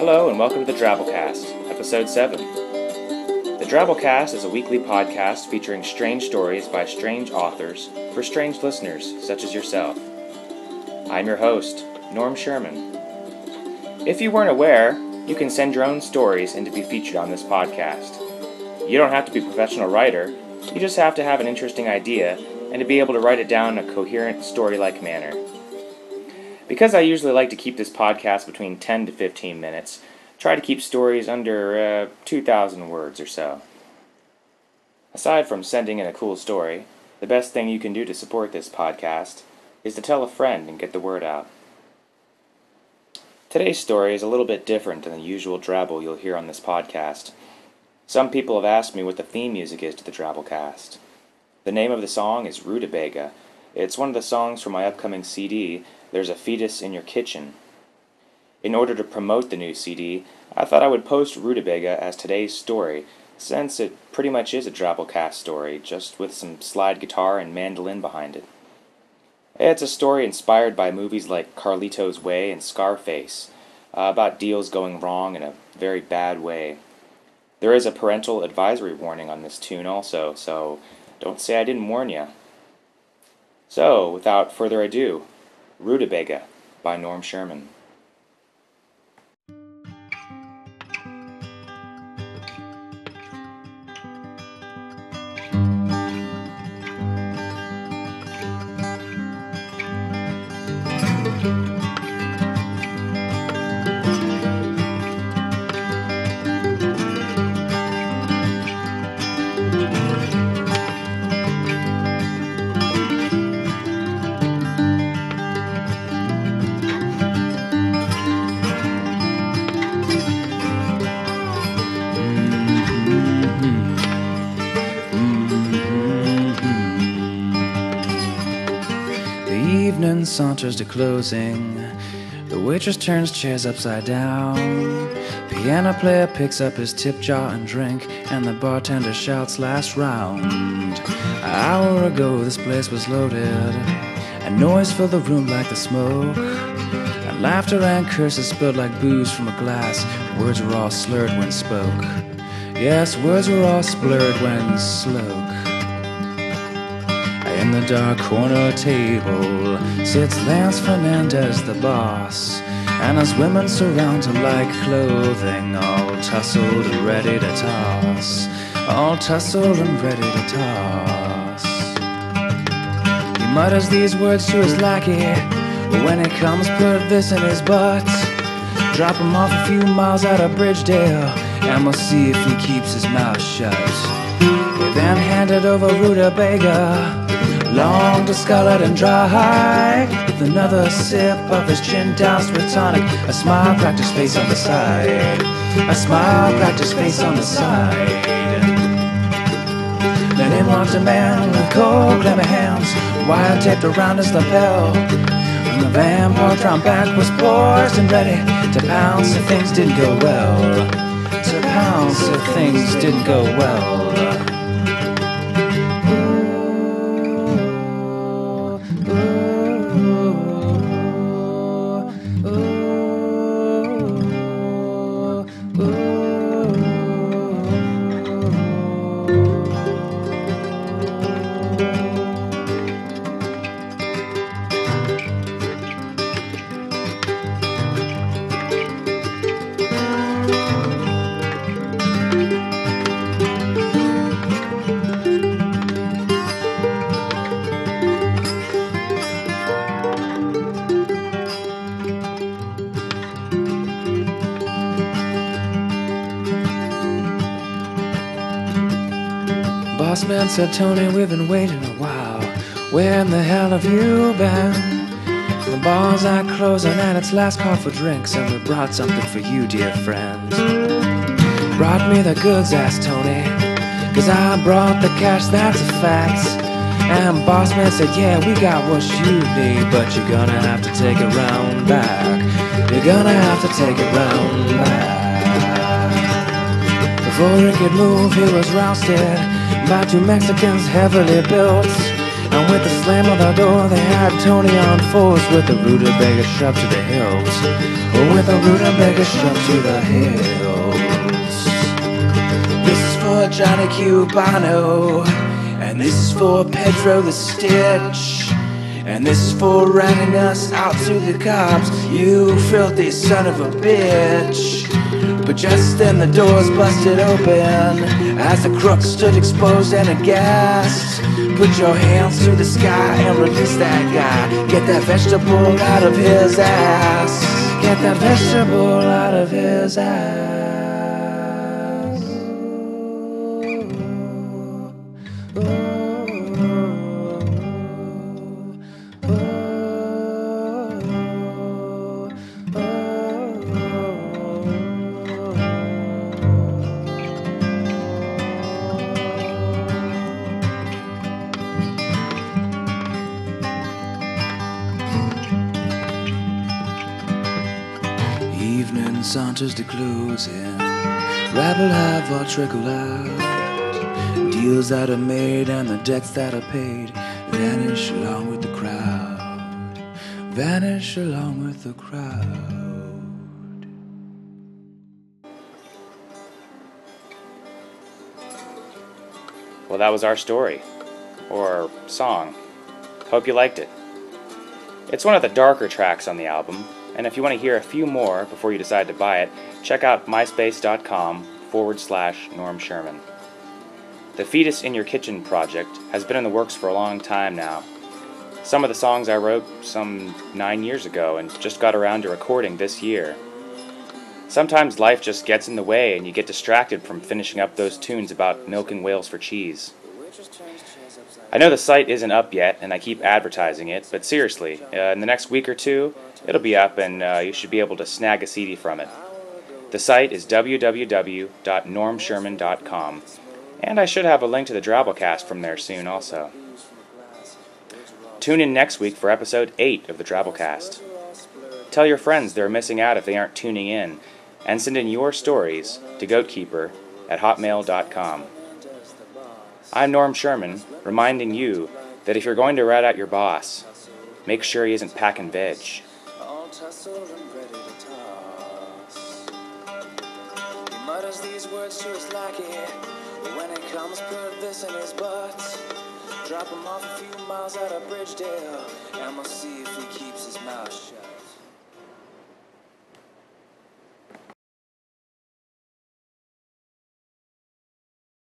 Hello and welcome to the Drabblecast, episode 7. The Drabblecast is a weekly podcast featuring strange stories by strange authors for strange listeners such as yourself. I'm your host, Norm Sherman. If you weren't aware, you can send your own stories in to be featured on this podcast. You don't have to be a professional writer, you just have to have an interesting idea and to be able to write it down in a coherent, story like manner. Because I usually like to keep this podcast between 10 to 15 minutes, try to keep stories under uh, 2,000 words or so. Aside from sending in a cool story, the best thing you can do to support this podcast is to tell a friend and get the word out. Today's story is a little bit different than the usual drabble you'll hear on this podcast. Some people have asked me what the theme music is to the Drabblecast. The name of the song is Rutabaga. It's one of the songs from my upcoming CD, There's a Fetus in Your Kitchen. In order to promote the new CD, I thought I would post Rutabaga as today's story, since it pretty much is a Drabblecast story, just with some slide guitar and mandolin behind it. It's a story inspired by movies like Carlito's Way and Scarface, uh, about deals going wrong in a very bad way. There is a parental advisory warning on this tune also, so don't say I didn't warn you. So, without further ado, Rutabaga by Norm Sherman. Saunters to closing. The waitress turns chairs upside down. Piano player picks up his tip jar and drink, and the bartender shouts last round. An hour ago, this place was loaded, A noise filled the room like the smoke. And laughter and curses spilled like booze from a glass. Words were all slurred when spoke. Yes, words were all slurred when spoke. In the dark corner table sits Lance Fernandez, the boss, and his women surround him like clothing, all tussled and ready to toss, all tussled and ready to toss. He mutters these words to his lackey, but when it comes, put this in his butt. Drop him off a few miles out of Bridgedale, and we'll see if he keeps his mouth shut. They then handed over Rutabaga, long discolored and dry, with another sip of his chin doused with tonic. A smile his face on the side. A smile his face on the side. Then in walked a man with cold, clammy hands, wire taped around his lapel. And the vampire drum back was poised and ready to pounce if things didn't go well. To pounce if things didn't go well. Boss man said, Tony, we've been waiting a while. Where in the hell have you been? The bar's are closing and it's last call for drinks, and we brought something for you, dear friend. Brought me the goods, asked Tony. Cause I brought the cash, that's a fact. And boss man said, Yeah, we got what you need, but you're gonna have to take it round back. You're gonna have to take it round back. He could move, he was rousted by two Mexicans heavily built. And with the slam of the door, they had Tony on force with the rutabaga shoved to the. Oh, with the rutabaga shoved to the hills. This is for Johnny Cubano, and this is for Pedro the Stitch. And this is for ratting us out to the cops, you filthy son of a bitch. But just then the doors busted open as the crook stood exposed and aghast. Put your hands to the sky and release that guy. Get that vegetable out of his ass. Get that vegetable out of his ass. Saunters to closing. Rabble have all trickle out. Deals that are made and the debts that are paid vanish along with the crowd. Vanish along with the crowd. Well, that was our story. Or song. Hope you liked it. It's one of the darker tracks on the album, and if you want to hear a few more before you decide to buy it, check out myspace.com forward slash Norm Sherman. The Fetus in Your Kitchen project has been in the works for a long time now. Some of the songs I wrote some nine years ago and just got around to recording this year. Sometimes life just gets in the way and you get distracted from finishing up those tunes about milking whales for cheese. I know the site isn't up yet and I keep advertising it, but seriously, uh, in the next week or two, it'll be up and uh, you should be able to snag a CD from it. The site is www.normsherman.com, and I should have a link to the Drabblecast from there soon also. Tune in next week for episode 8 of the Drabblecast. Tell your friends they're missing out if they aren't tuning in, and send in your stories to goatkeeper at hotmail.com. I'm Norm Sherman, reminding you that if you're going to rat out your boss, make sure he isn't packing veg. these words to his lackey, when it comes, put this in his butt. Drop him off a few miles and we'll see if he keeps his mouth shut.